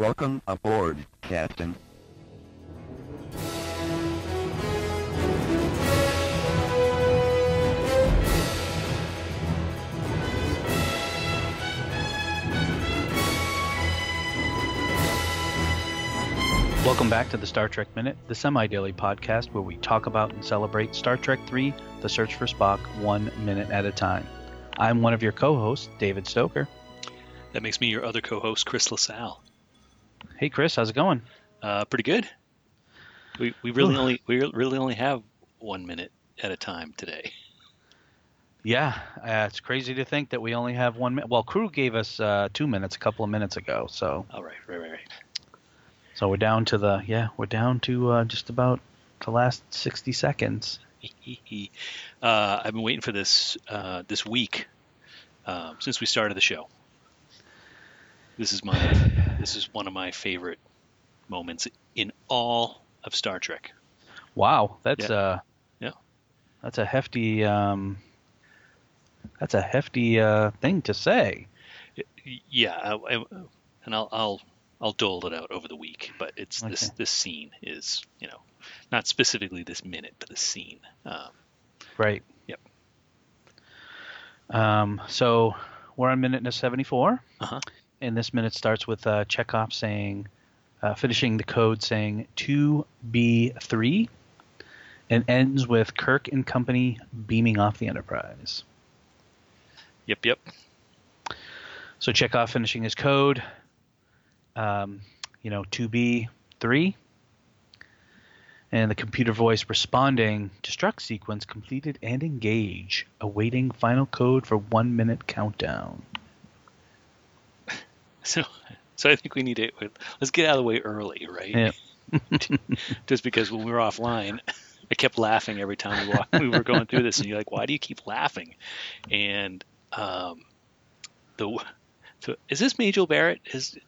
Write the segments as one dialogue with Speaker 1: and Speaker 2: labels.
Speaker 1: Welcome aboard, Captain.
Speaker 2: Welcome back to the Star Trek Minute, the semi daily podcast where we talk about and celebrate Star Trek III The Search for Spock one minute at a time. I'm one of your co hosts, David Stoker.
Speaker 3: That makes me your other co-host, Chris LaSalle.
Speaker 2: Hey, Chris, how's it going?
Speaker 3: Uh, pretty good. We we really only we really only have one minute at a time today.
Speaker 2: Yeah, uh, it's crazy to think that we only have one minute. Well, Kruge gave us uh, two minutes a couple of minutes ago, so
Speaker 3: All right, right, right, right.
Speaker 2: so we're down to the yeah we're down to uh, just about the last sixty seconds.
Speaker 3: uh, I've been waiting for this uh, this week um, since we started the show. This is my this is one of my favorite moments in all of Star Trek.
Speaker 2: Wow, that's
Speaker 3: Yeah.
Speaker 2: uh
Speaker 3: Yeah.
Speaker 2: that's a hefty um that's a hefty uh thing to say.
Speaker 3: Yeah, I, I, and I'll I'll I'll dole it out over the week, but it's this this scene is you know not specifically this minute, but the scene. Um,
Speaker 2: Right.
Speaker 3: Yep.
Speaker 2: Um so we're on minute 74.
Speaker 3: Uh-huh.
Speaker 2: And this minute starts with uh Chekov saying uh, finishing the code saying 2B3 and ends with Kirk and company beaming off the Enterprise.
Speaker 3: yep, yep.
Speaker 2: So Chekov finishing his code, um, you know, 2B3, and the computer voice responding, destruct sequence completed and engage, awaiting final code for one minute countdown.
Speaker 3: So, so I think we need to let's get out of the way early, right?
Speaker 2: Yeah.
Speaker 3: Just because when we were offline, I kept laughing every time we, walked, we were going through this, and you're like, "Why do you keep laughing?" And um, the so is this Majel Barrett is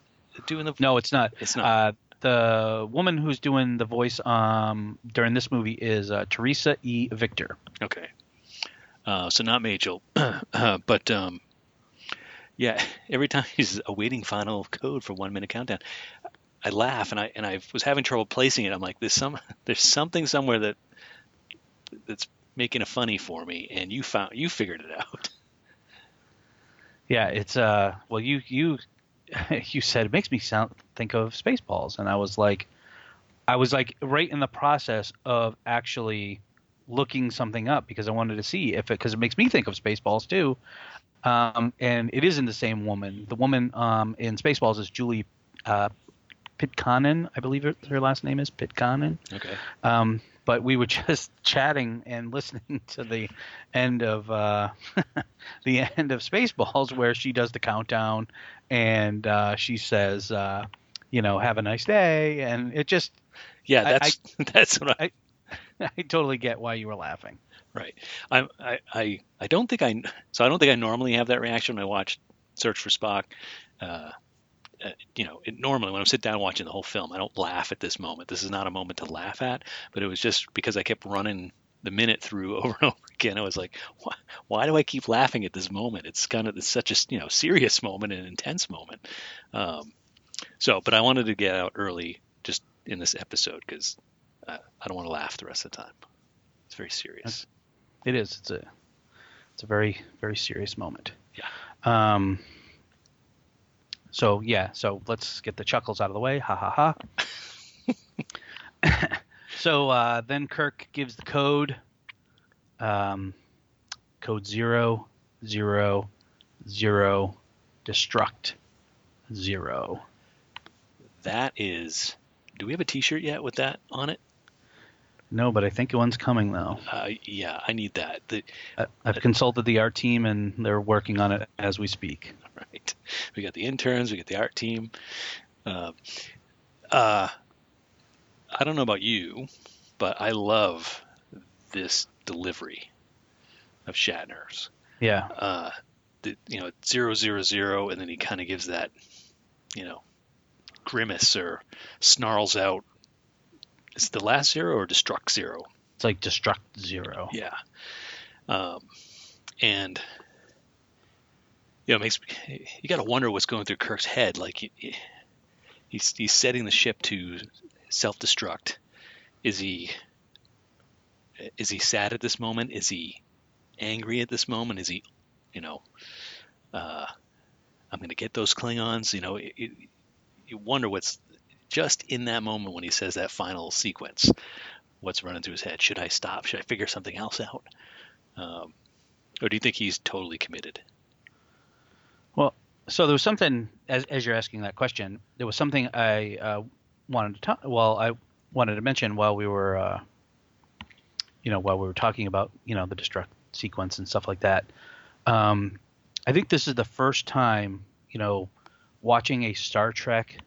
Speaker 3: doing the
Speaker 2: No, it's not.
Speaker 3: It's not.
Speaker 2: Uh, the woman who's doing the voice um, during this movie is uh, Teresa E. Victor.
Speaker 3: Okay. Uh, so not Majel, uh, but um, yeah. Every time he's awaiting final code for one minute countdown, I laugh and I and I was having trouble placing it. I'm like, there's some there's something somewhere that that's making a funny for me, and you found you figured it out.
Speaker 2: Yeah, it's uh well you you you said it makes me sound think of Spaceballs and I was like I was like right in the process of actually looking something up because I wanted to see if it because it makes me think of Spaceballs too. Um and it isn't the same woman. The woman um in Spaceballs is Julie uh Pitkanen, I believe her, her last name is Pitkanen.
Speaker 3: Okay.
Speaker 2: Um, but we were just chatting and listening to the end of uh, the end of Spaceballs, where she does the countdown and uh, she says, uh, "You know, have a nice day," and it just
Speaker 3: Yeah,
Speaker 2: I-
Speaker 3: that's that's what I
Speaker 2: I totally get why you were laughing.
Speaker 3: Right. I I I don't think I so I don't think I normally have that reaction when I watch Search for Spock. Uh, uh, you know, it, normally when I'm sit down watching the whole film, I don't laugh at this moment. This is not a moment to laugh at, but it was just because I kept running the minute through over and over again. I was like, why, why do I keep laughing at this moment? It's kind of it's such a you know serious moment and intense moment. Um, so, but I wanted to get out early just in this episode because uh, I don't want to laugh the rest of the time. It's very serious.
Speaker 2: It is. It's a it's a very very serious moment.
Speaker 3: Yeah.
Speaker 2: Um. So yeah. So let's get the chuckles out of the way. Ha ha ha. so uh, then Kirk gives the code. Um, code zero zero zero destruct zero.
Speaker 3: That is. Do we have a T-shirt yet with that on it?
Speaker 2: No, but I think one's coming though.
Speaker 3: Uh, yeah, I need that. The,
Speaker 2: I- I've consulted the art team and they're working on it as we speak.
Speaker 3: right. We got the interns. We got the art team. Uh, uh, I don't know about you, but I love this delivery of Shatner's.
Speaker 2: Yeah.
Speaker 3: Uh, the, you know, zero zero zero, and then he kind of gives that, you know, grimace or snarls out. Is it the last zero or destruct zero?
Speaker 2: It's like destruct zero.
Speaker 3: Yeah. Um, and you know, it makes you got to wonder what's going through Kirk's head. Like, you he's he's setting the ship to self-destruct. Is he is he sad at this moment? Is he angry at this moment? Is he, you know, uh, I'm going to get those Klingons? You know, it, it, you wonder what's just in that moment when he says that final sequence. What's running through his head? Should I stop? Should I figure something else out? Um, or do you think he's totally committed?
Speaker 2: Well, so there was something as as you're asking that question. There was something I uh, wanted to talk. Well, I wanted to mention while we were, uh, you know, while we were talking about you know the destruct sequence and stuff like that. Um, I think this is the first time you know watching a Star Trek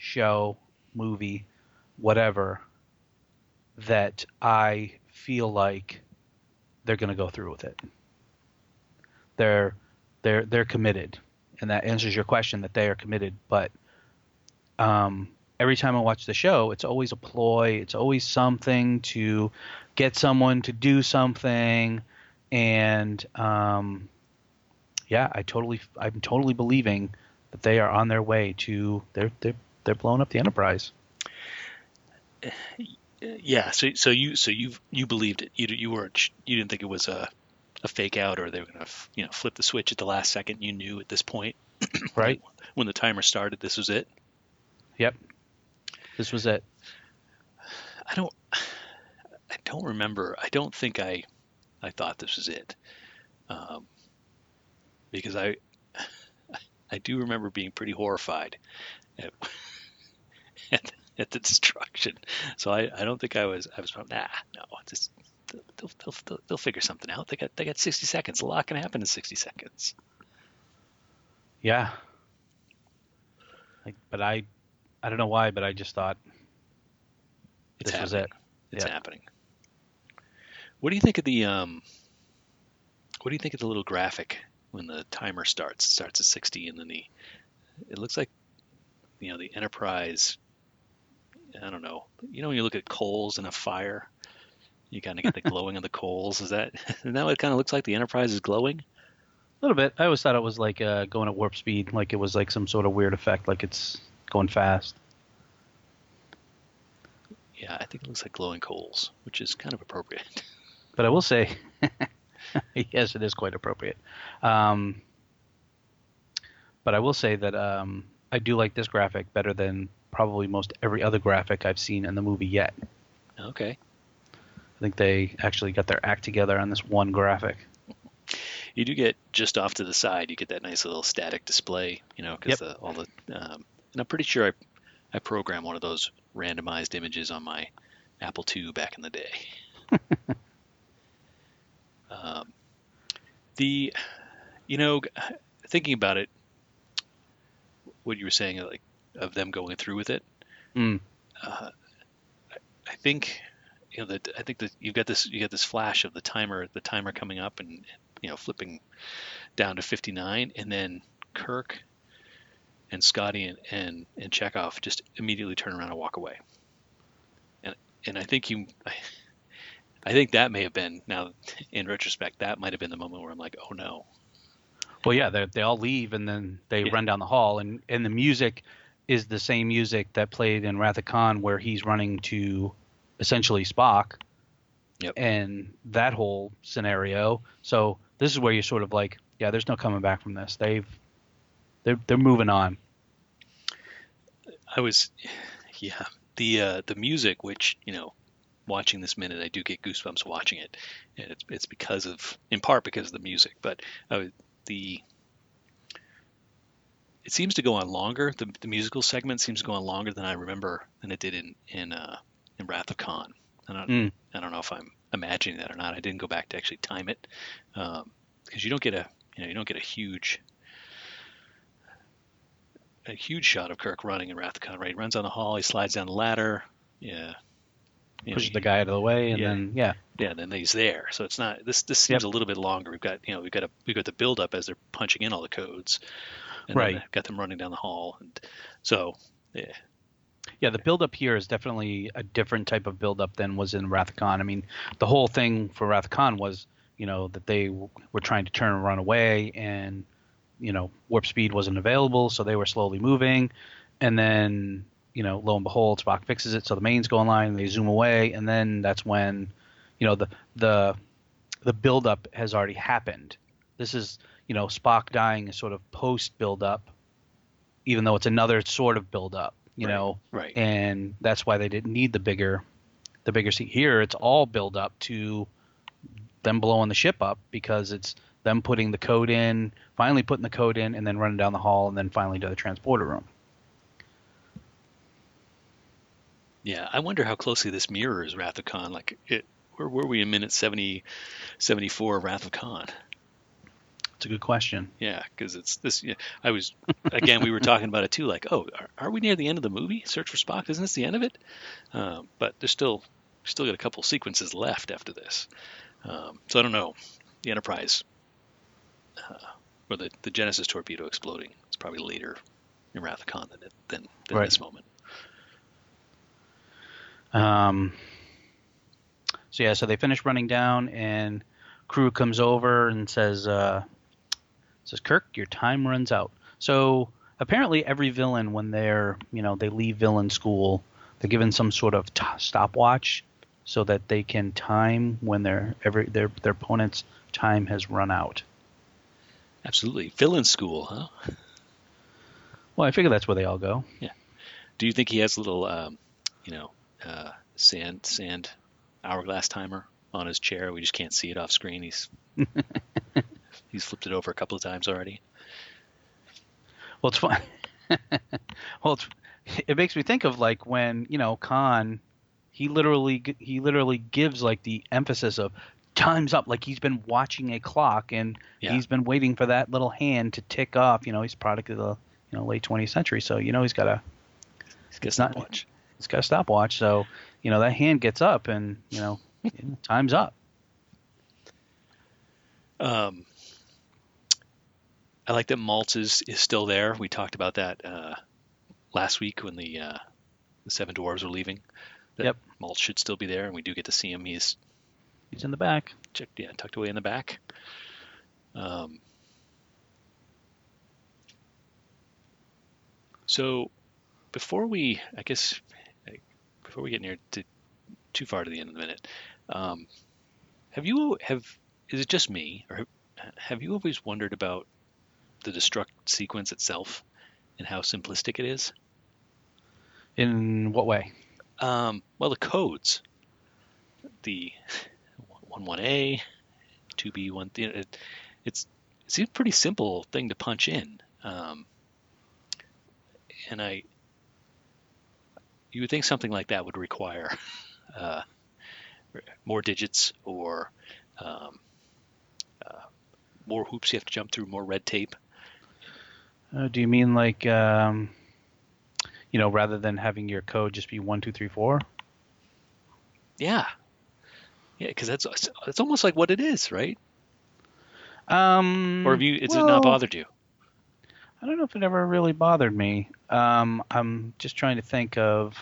Speaker 2: show, movie, whatever, that I feel like they're going to go through with it. They're they're they're committed, and that answers your question that they are committed. But um, every time I watch the show, it's always a ploy. It's always something to get someone to do something, and um, yeah, I totally I'm totally believing that they are on their way to they're they're they're blowing up the Enterprise.
Speaker 3: Yeah. So so you so you you believed it. You you weren't you didn't think it was a a fake out or they were gonna you know flip the switch at the last second. You knew at this point,
Speaker 2: right?
Speaker 3: When the timer started, this was it.
Speaker 2: Yep. This was it.
Speaker 3: I don't I don't remember. I don't think I I thought this was it. Um, because I I do remember being pretty horrified at, at, at the destruction. So I, I don't think I was I was nah no just they'll, they'll, they'll, they'll figure something out. They got they got 60 seconds. A lot can happen in 60 seconds.
Speaker 2: Yeah. Like, but I I don't know why, but I just thought
Speaker 3: it's
Speaker 2: this
Speaker 3: happening.
Speaker 2: was it.
Speaker 3: It's
Speaker 2: Yeah.
Speaker 3: happening. What do you think of the um? What do you think of the little graphic when the timer starts? It starts at 60, and then the it looks like you know the Enterprise. I don't know. You know when you look at coals in a fire, you kind of get the glowing of the coals. Is that is that what it kind of looks like? The Enterprise is glowing.
Speaker 2: A little bit. I always thought it was like uh, going at warp speed, like it was like some sort of weird effect, like it's going fast.
Speaker 3: Yeah, I think it looks like glowing coals, which is kind of appropriate.
Speaker 2: But I will say, yes, it is quite appropriate. Um, but I will say that um, I do like this graphic better than probably most every other graphic I've seen in the movie yet.
Speaker 3: Okay.
Speaker 2: I think they actually got their act together on this one graphic.
Speaker 3: You do get just off to the side. You get that nice little static display, you know, because
Speaker 2: Yep.
Speaker 3: all the. Um, and I'm pretty sure I, I programmed one of those randomized images on my Apple II back in the day. um, the, you know, thinking about it, what you were saying, like of them going through with it.
Speaker 2: Mm.
Speaker 3: Uh, I, I think, you know, that I think that you've got this, you got this flash of the timer, the timer coming up and you know flipping down to 59, and then Kirk and Scotty and and, and Chekov just immediately turn around and walk away. And and I think you, I, I think that may have been now in retrospect that might have been the moment where I'm like, oh no,
Speaker 2: Well, yeah, they they all leave and then they
Speaker 3: Yeah.
Speaker 2: run down the hall, and and the music is the same music that played in Wrath of Khan, where he's running to essentially Spock.
Speaker 3: Yep.
Speaker 2: And that whole scenario. So this is where you're sort of like, yeah, there's no coming back from this. They've they're they're moving on.
Speaker 3: I was, yeah, the uh, the music, which you know, watching this minute, I do get goosebumps watching it, and it's it's because of, in part because of the music, but uh, the it seems to go on longer. The, the musical segment seems to go on longer than I remember than it did in in uh, in Wrath of Khan. I don't
Speaker 2: Mm.
Speaker 3: I don't know if I'm imagining that or not. I didn't go back to actually time it because you don't get a you know you don't get a huge a huge shot of Kirk running in Wrath of Khan. Right, he runs down the hall, he slides down the ladder. Yeah, You
Speaker 2: Pushes
Speaker 3: he-
Speaker 2: the guy out of the way, and
Speaker 3: Yeah.
Speaker 2: then yeah,
Speaker 3: yeah, then he's there. So it's not this. This seems
Speaker 2: Yep.
Speaker 3: a little bit longer. We've got you know we've got a we've got the build up as they're punching in all the codes,
Speaker 2: Right.
Speaker 3: got them running down the hall, and so yeah,
Speaker 2: yeah. The build up here is definitely a different type of build up than was in Wrath of Khan. I mean, the whole thing for Wrath of Khan was you know that they w- were trying to turn and run away, and you know warp speed wasn't available, so they were slowly moving. and then you know, lo and behold, Spock fixes it, so the mains go online, and they zoom away, and then that's when, you know, the the the buildup has already happened. This is you know Spock dying is sort of post buildup, even though it's another sort of buildup. You
Speaker 3: Right,
Speaker 2: know,
Speaker 3: right.
Speaker 2: and that's why they didn't need the bigger the bigger seat here. It's all build up to them blowing the ship up because it's them putting the code in, finally putting the code in, and then running down the hall, and then finally to the transporter room.
Speaker 3: Yeah, I wonder how closely this mirrors Wrath of Khan. Like, it, where were we in minute 70, 74 of Wrath of Khan?
Speaker 2: It's a good question.
Speaker 3: Yeah, because it's this. Yeah, I was again. we were talking about it too. Like, oh, are, are we near the end of the movie? Search for Spock. Isn't this the end of it? Um, but there's still still got a couple sequences left after this. Um, so I don't know. The Enterprise uh, or the the Genesis torpedo exploding. It's probably later in Wrath of Khan than it, than, than
Speaker 2: Right.
Speaker 3: this moment.
Speaker 2: Um, so yeah, so they finish running down, and Kruge comes over and says, uh, "says Kirk, your time runs out." So apparently, every villain, when they're you know they leave villain school, they're given some sort of t- stopwatch so that they can time when their every their their opponent's time has run out.
Speaker 3: Absolutely, villain school, huh?
Speaker 2: Well, I figure that's where they all go. Yeah.
Speaker 3: Do you think he has a little, um, you know, uh, sand sand hourglass timer on his chair? We just can't see it off screen. He's he's flipped it over a couple of times already.
Speaker 2: Well, it's fun. well, it's, it makes me think of like when you know Khan, he literally he literally gives like the emphasis of time's up, like he's been watching a clock and
Speaker 3: Yeah.
Speaker 2: he's been waiting for that little hand to tick off. You know, he's product of the you know late 20th century, so you know he's got a
Speaker 3: He's got a
Speaker 2: It's not-
Speaker 3: stopwatch.
Speaker 2: he's got a stopwatch. So you know that hand gets up and you know time's up.
Speaker 3: Um, I like that Maltz is, is still there. We talked about that uh, last week when the uh, the seven dwarves were leaving. That
Speaker 2: Yep.
Speaker 3: Maltz should still be there, and we do get to see him. He's
Speaker 2: He's in the back.
Speaker 3: checked, yeah, tucked away in the back. Um, so before we, I guess, before we get near to too far to the end of the minute, um, have you have is it just me or have, have you always wondered about the destruct sequence itself and how simplistic it is?
Speaker 2: In what way?
Speaker 3: Um, well, the codes, the one one A, two B one, you it, it's it seems a pretty simple thing to punch in, um, and I you would think something like that would require uh, more digits or um, uh, more hoops you have to jump through, more red tape.
Speaker 2: Uh, do you mean like um, you know rather than having your code just be one two three four?
Speaker 3: Yeah, yeah, because that's that's almost like what it is, right?
Speaker 2: Um,
Speaker 3: Or have you? It's
Speaker 2: well,
Speaker 3: not bothered you?
Speaker 2: I don't know if it ever really bothered me. Um, I'm just trying to think of.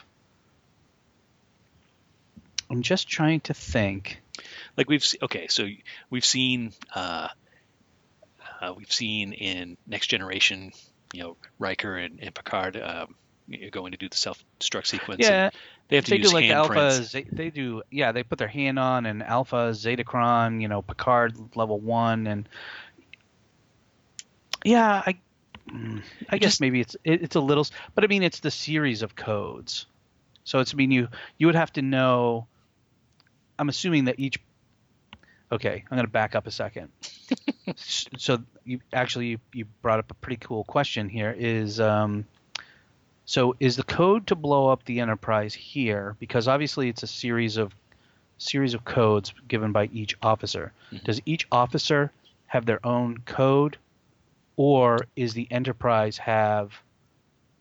Speaker 2: I'm just trying to think.
Speaker 3: like we've okay so we've seen uh, uh, we've seen in next generation you know Riker and, and Picard um, going to do the self destruct sequence and
Speaker 2: Yeah,
Speaker 3: they have to
Speaker 2: they
Speaker 3: use
Speaker 2: do like alpha.
Speaker 3: handprints
Speaker 2: They do yeah. They put their hand on and alpha, Zetacron, you know, Picard level one, and yeah, I, I
Speaker 3: It
Speaker 2: guess
Speaker 3: just-
Speaker 2: maybe it's it, it's a little, but I mean it's the series of codes. So it's I mean you you would have to know. I'm assuming that each. Okay, I'm going to back up a second. So you actually you, you brought up a pretty cool question here. Is um, so is the code to blow up the Enterprise here because obviously it's a series of series of codes given by each officer.
Speaker 3: Mhm.
Speaker 2: Does each officer have their own code, or is the Enterprise have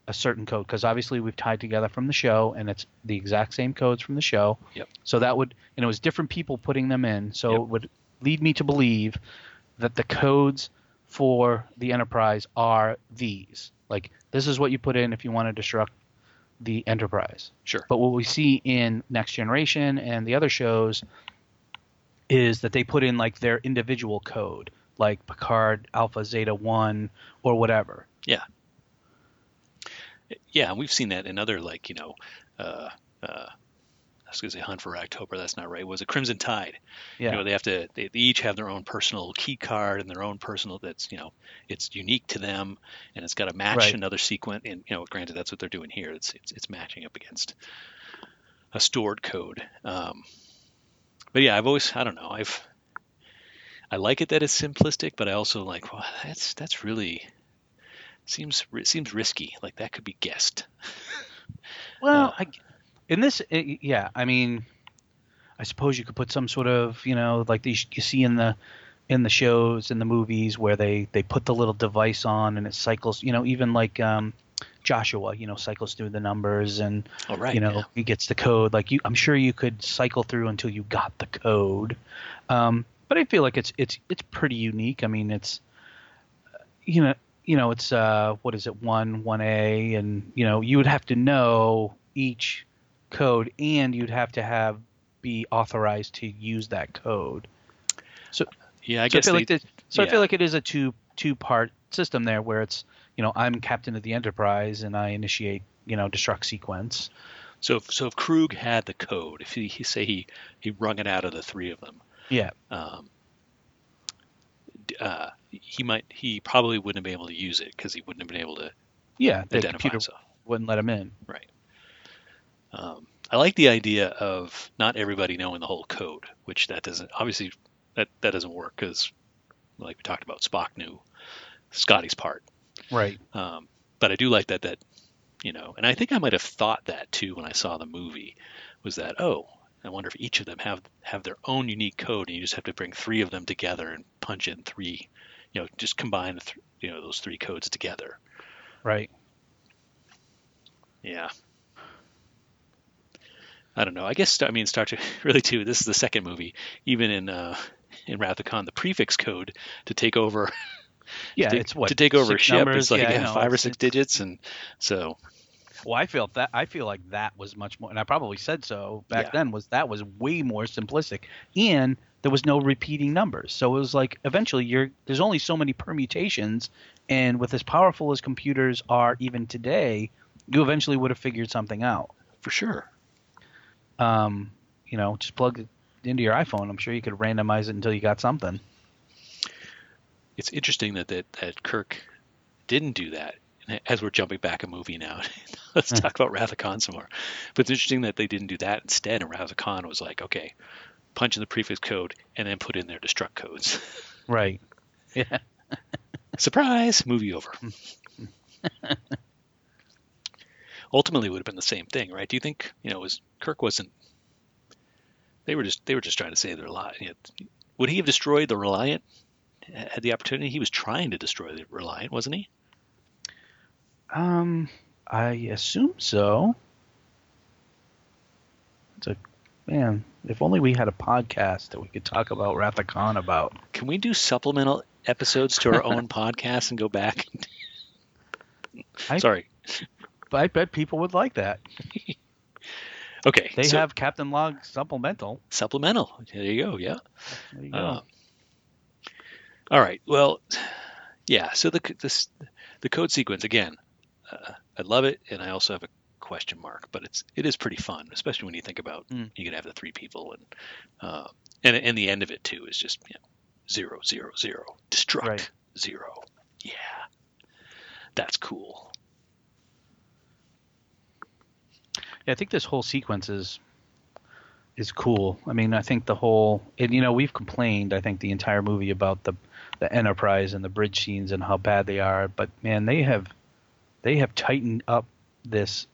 Speaker 2: a certain code? Because obviously we've tied together from the show, and it's the exact same codes from the show.
Speaker 3: Yep.
Speaker 2: So that would and it was different people putting them in. So
Speaker 3: Yep.
Speaker 2: it would lead me to believe that the codes for the Enterprise are these. Like this is what you put in if you want to destruct the Enterprise.
Speaker 3: sure
Speaker 2: But what we see in Next Generation and the other shows is that they put in like their individual code, like Picard Alpha Zeta One or whatever.
Speaker 3: Yeah, Yeah, we've seen that in other like you know, uh, uh, was going to say Hunt for October. That's not right. Was it Crimson Tide?
Speaker 2: Yeah.
Speaker 3: You know, they have to. They, they each have their own personal key card and their own personal. That's you know, it's unique to them, and it's got to match
Speaker 2: Right.
Speaker 3: another sequence. And you know, granted, that's what they're doing here. It's it's, it's matching up against a stored code. Um, but yeah, I've always I don't know. I've I like it that it's simplistic, but I also like well, that's that's really seems seems risky. Like that could be guessed.
Speaker 2: Well,
Speaker 3: Uh,
Speaker 2: I, in this, uh, yeah, I mean, I suppose you could put some sort of, you know, like these you see in the in the shows in the movies where they they put the little device on and it cycles, you know, even like um, Joshua, you know, cycles through the numbers and
Speaker 3: All right.
Speaker 2: you know
Speaker 3: yeah.
Speaker 2: he gets the code. Like you, I'm sure you could cycle through until you got the code. Um, but I feel like it's it's it's pretty unique. I mean, it's you know you know it's uh what is it one one a and you know you would have to know each code and you'd have to have be authorized to use that code.
Speaker 3: So yeah, I
Speaker 2: so I
Speaker 3: guess
Speaker 2: feel
Speaker 3: they,
Speaker 2: like this, so I feel like it is a two two part system there where it's you know I'm captain of the Enterprise and I initiate you know destruct sequence.
Speaker 3: So if, so if Kruge had the code, if he, he say he he wrung it out of the three of them,
Speaker 2: Yeah.
Speaker 3: um, uh, he might he probably wouldn't have been able to use it because he wouldn't have been able to
Speaker 2: Yeah, the computer
Speaker 3: himself.
Speaker 2: wouldn't let him in.
Speaker 3: Um, I like the idea of not everybody knowing the whole code, which that doesn't obviously that that doesn't work because like we talked about, Spock knew Scotty's part.
Speaker 2: Right.
Speaker 3: Um, but I do like that that you know, and I think I might have thought that too when I saw the movie, was that oh, I wonder if each of them have have their own unique code, and you just have to bring three of them together and punch in three, you know, just combine the th- you know those three codes together.
Speaker 2: Right.
Speaker 3: Yeah. I don't know. I guess I mean Star Trek really too. This is the second movie, even in uh, in Wrath of Khan, the prefix code to take over
Speaker 2: Yeah,
Speaker 3: to
Speaker 2: it's what
Speaker 3: to take over a ship
Speaker 2: numbers?
Speaker 3: is like
Speaker 2: yeah,
Speaker 3: yeah, five or six
Speaker 2: it's-
Speaker 3: digits, and so
Speaker 2: Well, I felt that I feel like that was much more, and I probably said so back
Speaker 3: Yeah.
Speaker 2: then. Was that was way more simplistic, and there was no repeating numbers. So it was like eventually you're there's only so many permutations, and with as powerful as computers are even today, you eventually would have figured something out.
Speaker 3: for sure.
Speaker 2: Um, you know, just plug it into your iPhone. I'm sure you could randomize it until you got something.
Speaker 3: It's interesting that that, that Kirk didn't do that. As we're jumping back a movie now, let's
Speaker 2: Hmm.
Speaker 3: talk about Wrath of Khan some more. But it's interesting that they didn't do that instead. And Wrath of Khan was like, okay, punch in the prefix code and then put in their destruct codes.
Speaker 2: Right. Yeah.
Speaker 3: Surprise! Movie over. Ultimately, it would have been the same thing, right? Do you think you know? Was Kirk wasn't? They were just they were just trying to save their know, would he have destroyed the Reliant? Had the opportunity, he was trying to destroy the Reliant, wasn't he?
Speaker 2: Um, I assume so. It's a man. If only we had a podcast that we could talk about Wrath of Khan about.
Speaker 3: Can we do supplemental episodes to our own podcast and go back?
Speaker 2: I-
Speaker 3: Sorry.
Speaker 2: I bet people would like that.
Speaker 3: Okay.
Speaker 2: They
Speaker 3: so
Speaker 2: have Captain Log supplemental.
Speaker 3: supplemental. There you go. Yeah.
Speaker 2: There you go.
Speaker 3: Uh, all right. Well, yeah. So the this the code sequence again, uh, I love it, and I also have a question mark, but it's it is pretty fun, especially when you think about
Speaker 2: Mm.
Speaker 3: you can have the three people and uh, and and the end of it too is just you know, zero zero zero destruct
Speaker 2: Right.
Speaker 3: zero. Yeah, that's cool.
Speaker 2: Yeah, I think this whole sequence is is cool. I mean, I think the whole and you know we've complained. I think the entire movie about the the Enterprise and the bridge scenes and how bad they are, but man, they have they have tightened up this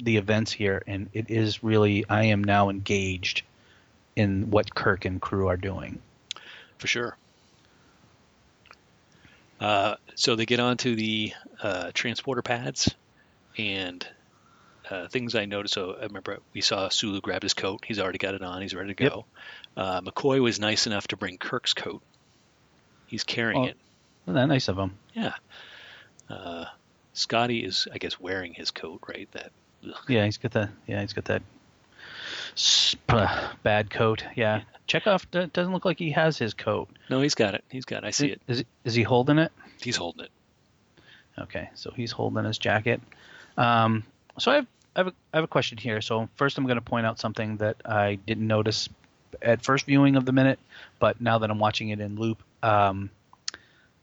Speaker 2: the events here, and it is really I am now engaged in what Kirk and crew are doing.
Speaker 3: for sure. Uh, so they get onto the uh, transporter pads, and uh, things I noticed. So I remember we saw Sulu grab his coat. He's already got it on. He's ready to
Speaker 2: Yep.
Speaker 3: go. Uh, McCoy was nice enough to bring Kirk's coat. He's carrying
Speaker 2: Oh.
Speaker 3: it.
Speaker 2: Isn't that nice of him.
Speaker 3: Yeah. Uh, Scotty is, I guess, wearing his coat, right? That.
Speaker 2: Yeah, he's got the yeah he's got that bad coat. Yeah, Chekov d- doesn't look like he has his coat.
Speaker 3: No, he's got it. He's got. it. I see it.
Speaker 2: Is is he holding it?
Speaker 3: He's holding it.
Speaker 2: Okay, so he's holding his jacket. Um, so I have, I have, a, I have a question here. So first, I'm going to point out something that I didn't notice at first viewing of the minute, but now that I'm watching it in loop. Um,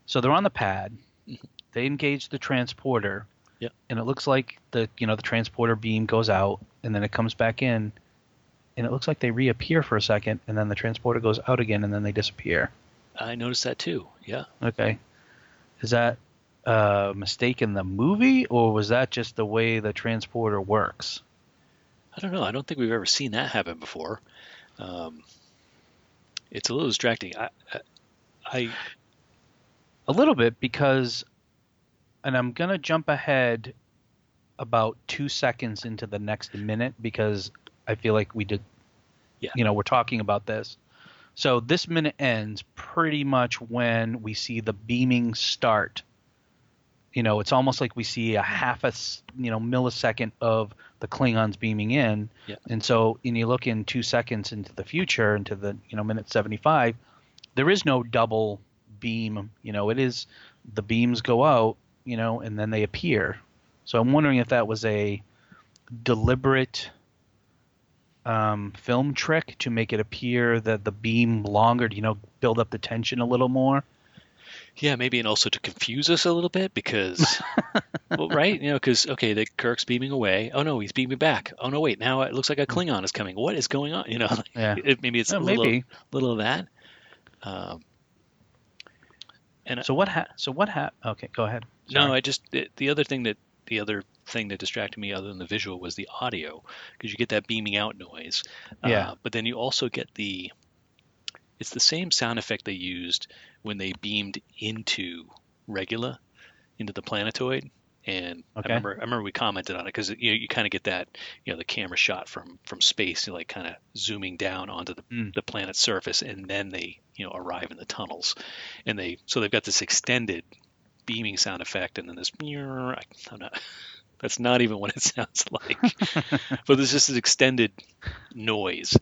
Speaker 2: so they're on the pad. They engage the transporter.
Speaker 3: Yep.
Speaker 2: And it looks like the you know the transporter beam goes out and then it comes back in, and it looks like they reappear for a second and then the transporter goes out again and then they disappear.
Speaker 3: I noticed that too. Yeah.
Speaker 2: Okay. Is that a mistake in the movie, or was that just the way the transporter works?
Speaker 3: I don't know. I don't think we've ever seen that happen before. Um, it's a little distracting. I, I, I
Speaker 2: A little bit because, and I'm gonna jump ahead about two seconds into the next minute because I feel like we did.
Speaker 3: Yeah.
Speaker 2: You know, we're talking about this. So this minute ends pretty much when we see the beaming start. You know, it's almost like we see a half a you know millisecond of the Klingons beaming in,
Speaker 3: Yeah.
Speaker 2: and so and you look in two seconds into the future, into the you know minute seventy five, there is no double beam. You know, it is the beams go out, you know, and then they appear. So I'm wondering if that was a deliberate um, film trick to make it appear that the beam longer, you know, build up the tension a little more.
Speaker 3: Yeah, maybe and also to confuse us a little bit because, well, right? You know, because okay, the Kirk's beaming away. Oh no, he's beaming back. Oh no, wait, now it looks like a Klingon is coming. What is going on? You know,
Speaker 2: Yeah.
Speaker 3: it, maybe it's a little,
Speaker 2: maybe.
Speaker 3: little of that. Um, and
Speaker 2: So what ha- so what ha- okay, go ahead.
Speaker 3: No, I just the, the other thing that the other thing that distracted me other than the visual was the audio because you get that beaming out noise.
Speaker 2: Yeah.
Speaker 3: Uh, but then you also get the it's the same sound effect they used when they beamed into Regula into the planetoid. And
Speaker 2: Okay.
Speaker 3: I remember I remember we commented on it because you know, you kind of get that you know the camera shot from from space, you know, like kind of zooming down onto the,
Speaker 2: Mm.
Speaker 3: the planet's surface, and then they you know arrive in the tunnels, and they so they've got this extended beaming sound effect, and then this. I'm not, that's not even what it sounds like, but there's just this extended noise,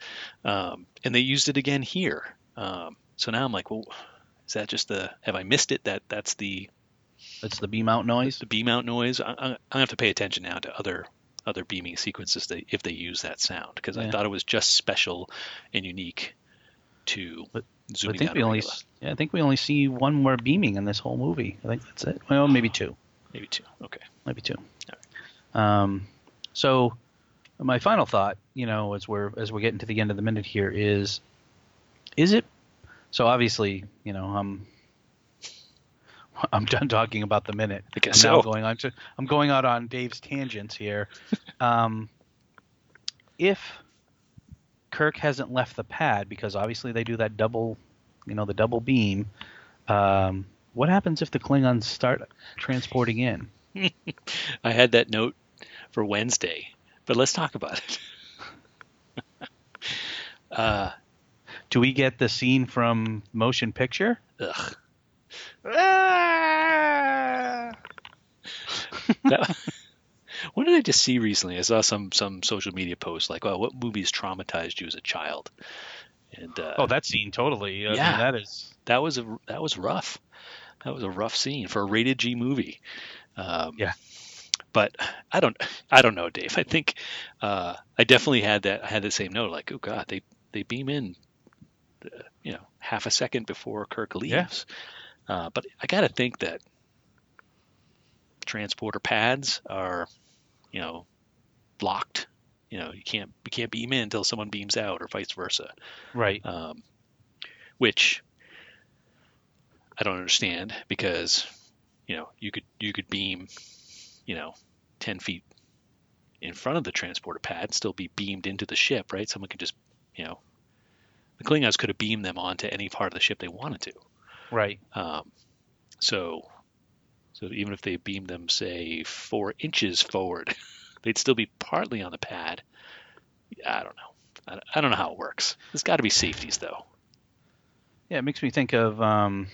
Speaker 3: um, and they used it again here. Um, so now I'm like, well, is that just the? Have I missed it? That that's the
Speaker 2: That's the beam out noise.
Speaker 3: the beam out noise. I, I, I have to pay attention now to other other beaming sequences they, if they use that sound because I thought it was just special and unique to
Speaker 2: But- I think we only yeah, I think we only see one more beaming in this whole movie. I think that's it. Well, maybe two.
Speaker 3: maybe two. Okay.
Speaker 2: maybe two. Um, so my final thought, you know, as we're as we're getting to the end of the minute here is, is it? So obviously, you know, I'm I'm done talking about the minute.
Speaker 3: I guess
Speaker 2: I'm now
Speaker 3: so.
Speaker 2: going on to I'm going out on Dave's tangents here. Um, if Kirk hasn't left the pad because obviously they do that double, you know, the double beam. Um, what happens if the Klingons start transporting in?
Speaker 3: I had that note for Wednesday, but let's talk about it. uh,
Speaker 2: Do we get the scene from motion picture?
Speaker 3: ugh. That- what did I just see recently? I saw some some social media post like, "Well, what movies traumatized you as a child?" And uh,
Speaker 2: Oh, that scene totally. I mean,
Speaker 3: Yeah.
Speaker 2: that is.
Speaker 3: that was a that was rough. That was a rough scene for a rated G movie. Um,
Speaker 2: Yeah.
Speaker 3: But I don't I don't know, Dave. I think uh, I definitely had that I had the same note like, oh God, they they beam in, you know, half a second before Kirk leaves. Uh, but I got to think that transporter pads are, you know, blocked. You know, you can't you can't beam in until someone beams out, or vice versa
Speaker 2: Right.
Speaker 3: um, which I don't understand because you know you could you could beam you know ten feet in front of the transporter pad and still be beamed into the ship, right? Someone could just you know the Klingons could have beamed them onto any part of the ship they wanted to.
Speaker 2: Right.
Speaker 3: Um, so so even if they beamed them say four inches forward, they'd still be partly on the pad. I don't know. I I don't know how it works. There's got to be safeties though.
Speaker 2: Yeah, it makes me think of um,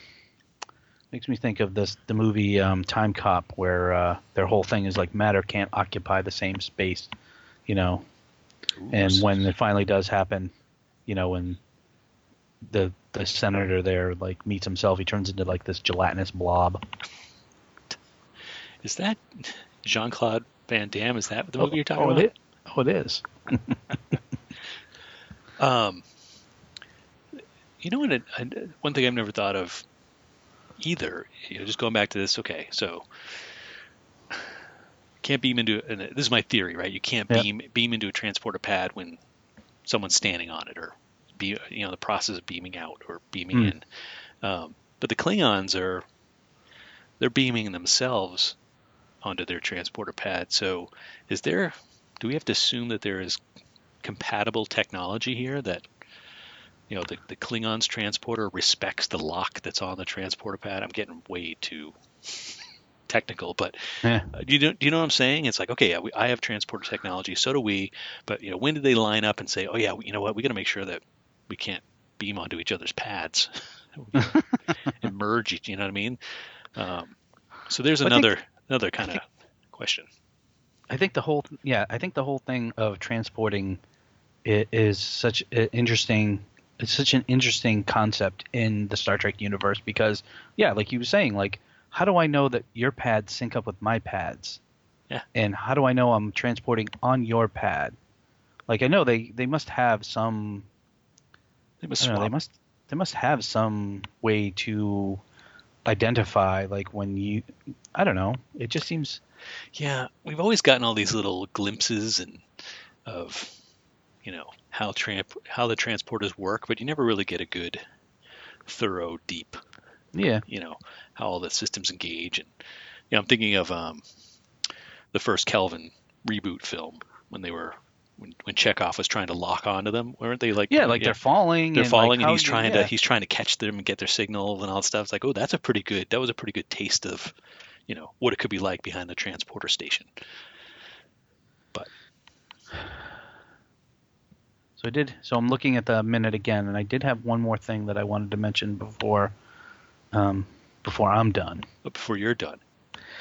Speaker 2: makes me think of this the movie um, Time Cop, where uh, their whole thing is like matter can't occupy the same space, you know. And when it finally does happen, you know, when the the senator there like meets himself, he turns into like this gelatinous blob.
Speaker 3: Is that Jean Claude Van Damme? Is that the movie you're talking
Speaker 2: oh,
Speaker 3: about?
Speaker 2: It. Oh, it is.
Speaker 3: Um, you know what? One thing I've never thought of either. You know, just going back to this. Okay, so can't beam into. And this is my theory, right? You can't
Speaker 2: Yeah.
Speaker 3: beam beam into a transporter pad when someone's standing on it, or be you know the process of beaming out or beaming
Speaker 2: Hmm.
Speaker 3: in. Um, but the Klingons are they're beaming themselves onto their transporter pad. So is there? Do we have to assume that there is compatible technology here that you know the, the Klingons transporter respects the lock that's on the transporter pad. I'm getting way too technical, but
Speaker 2: Yeah.
Speaker 3: uh, do you know, do you know what I'm saying? It's like okay, yeah, we, I have transporter technology, so do we. But you know, when did they line up and say, oh yeah, you know what, we got to make sure that we can't beam onto each other's pads and merge each. You know what I mean? Um, so there's
Speaker 2: I think-
Speaker 3: another another kind of question.
Speaker 2: I think the whole yeah, I think the whole thing of transporting is such an interesting it's such an interesting concept in the Star Trek universe because yeah, like you were saying, like how do I know that your pads sync up with my pads?
Speaker 3: Yeah.
Speaker 2: And how do I know I'm transporting on your pad? Like I know they they must have some
Speaker 3: They must
Speaker 2: know, they must they must have some way to identify like when you I don't know. It just seems
Speaker 3: Yeah, we've always gotten all these little glimpses and of you know how tramp how the transporters work, but you never really get a good, thorough, deep
Speaker 2: yeah.
Speaker 3: you know how all the systems engage. And you know, I'm thinking of um, the first Kelvin reboot film when they were when, when Chekov was trying to lock onto them, weren't they? Like
Speaker 2: Yeah, like they're falling.
Speaker 3: they're
Speaker 2: and,
Speaker 3: falling,
Speaker 2: like,
Speaker 3: and he's
Speaker 2: you-
Speaker 3: trying
Speaker 2: yeah.
Speaker 3: to he's trying to catch them and get their signal and all that stuff. It's like, oh, that's a pretty good. That was a pretty good taste of, you know, what it could be like behind the transporter station.
Speaker 2: But so I did. So I'm looking at the minute again, and I did have one more thing that I wanted to mention before, um, before I'm done.
Speaker 3: But before you're done,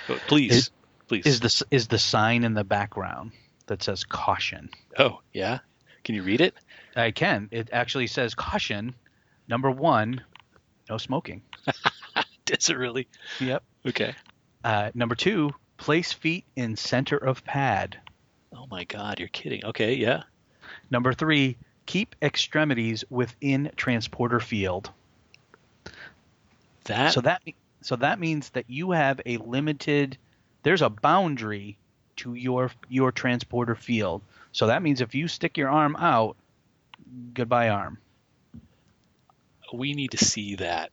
Speaker 3: but please,
Speaker 2: Is-
Speaker 3: please.
Speaker 2: Is the is the sign in the background that says caution?
Speaker 3: oh yeah, can you read it?
Speaker 2: I can. It actually says caution. Number one, no smoking.
Speaker 3: Does it really?
Speaker 2: Yep.
Speaker 3: Okay.
Speaker 2: Uh, number two, place feet in center of pad.
Speaker 3: Oh my God, you're kidding. Okay, yeah.
Speaker 2: Number three, keep extremities within transporter field.
Speaker 3: That
Speaker 2: So that so that means that you have a limited there's a boundary to your your transporter field. So that means if you stick your arm out, goodbye arm.
Speaker 3: we need to see that.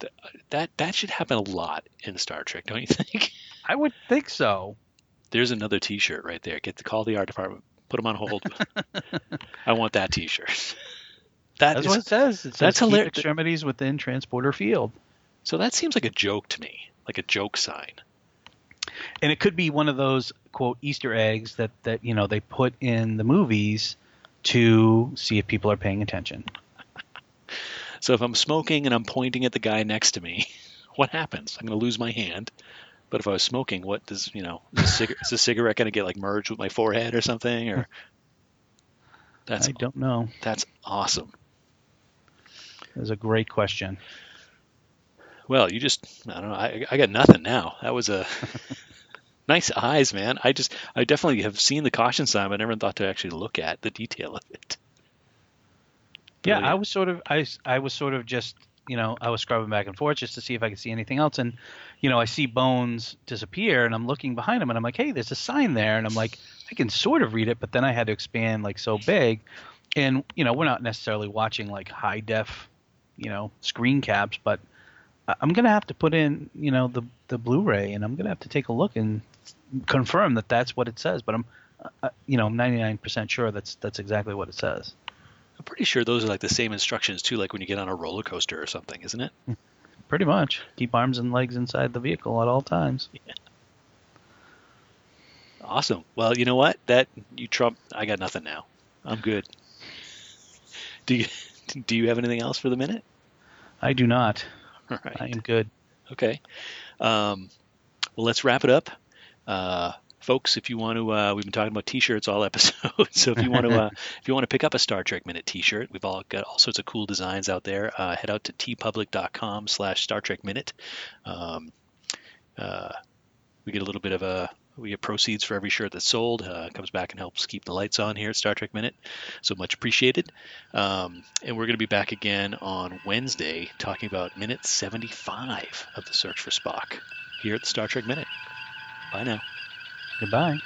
Speaker 3: Th- That that should happen a lot in Star Trek, don't you think?
Speaker 2: I would think so.
Speaker 3: There's another T-shirt right there. Get to call the art department. Put them on hold. I want that T-shirt. That
Speaker 2: That's
Speaker 3: is-
Speaker 2: what it says. It says
Speaker 3: that's
Speaker 2: keep
Speaker 3: hilar-
Speaker 2: extremities within transporter field.
Speaker 3: so that seems like a joke to me, like a joke sign.
Speaker 2: And it could be one of those quote Easter eggs that that you know they put in the movies to see if people are paying attention.
Speaker 3: So if I'm smoking and I'm pointing at the guy next to me, what happens? I'm going to lose my hand. But if I was smoking, what does you know? Is a, cig- is a cigarette going to get like merged with my forehead or something? Or that's
Speaker 2: I don't know.
Speaker 3: that's awesome.
Speaker 2: That's a great question.
Speaker 3: Well, you just I don't know. I I got nothing now. That was a nice eyes, man. I just I definitely have seen the caution sign, but I never thought to actually look at the detail of it.
Speaker 2: Yeah. I was sort of I, I was sort of just you know I was scrubbing back and forth just to see if I could see anything else, and you know I see Bones disappear, and I'm looking behind him, and I'm like, hey, there's a sign there, and I'm like, I can sort of read it, but then I had to expand like so big, and you know we're not necessarily watching like high def, you know, screen caps, but I'm gonna have to put in you know the the Blu-ray, and I'm gonna have to take a look and confirm that that's what it says, but I'm uh, you know I'm 99% sure that's that's exactly what it says.
Speaker 3: I'm pretty sure those are like the same instructions too, like when you get on a roller coaster or something, isn't it?
Speaker 2: Pretty much. Keep arms and legs inside the vehicle at all times. Yeah.
Speaker 3: Awesome. Well, you know what? That you trump. I got nothing now. I'm good. Do you do you have anything else for the minute?
Speaker 2: I do not.
Speaker 3: All right.
Speaker 2: I am good.
Speaker 3: Okay. Um, well, let's wrap it up. Uh, folks, if you want to, uh, we've been talking about T-shirts all episode. so if you want to, uh, if you want to pick up a Star Trek Minute T-shirt, we've all got all sorts of cool designs out there. Uh, head out to teepublic.com/slash Star Trek Minute. Um, uh, we get a little bit of a we get proceeds for every shirt that's sold. Uh, comes back and helps keep the lights on here at Star Trek Minute. So much appreciated. Um, and we're going to be back again on Wednesday talking about minute 75 of the Search for Spock here at the Star Trek Minute. Bye now.
Speaker 2: Goodbye.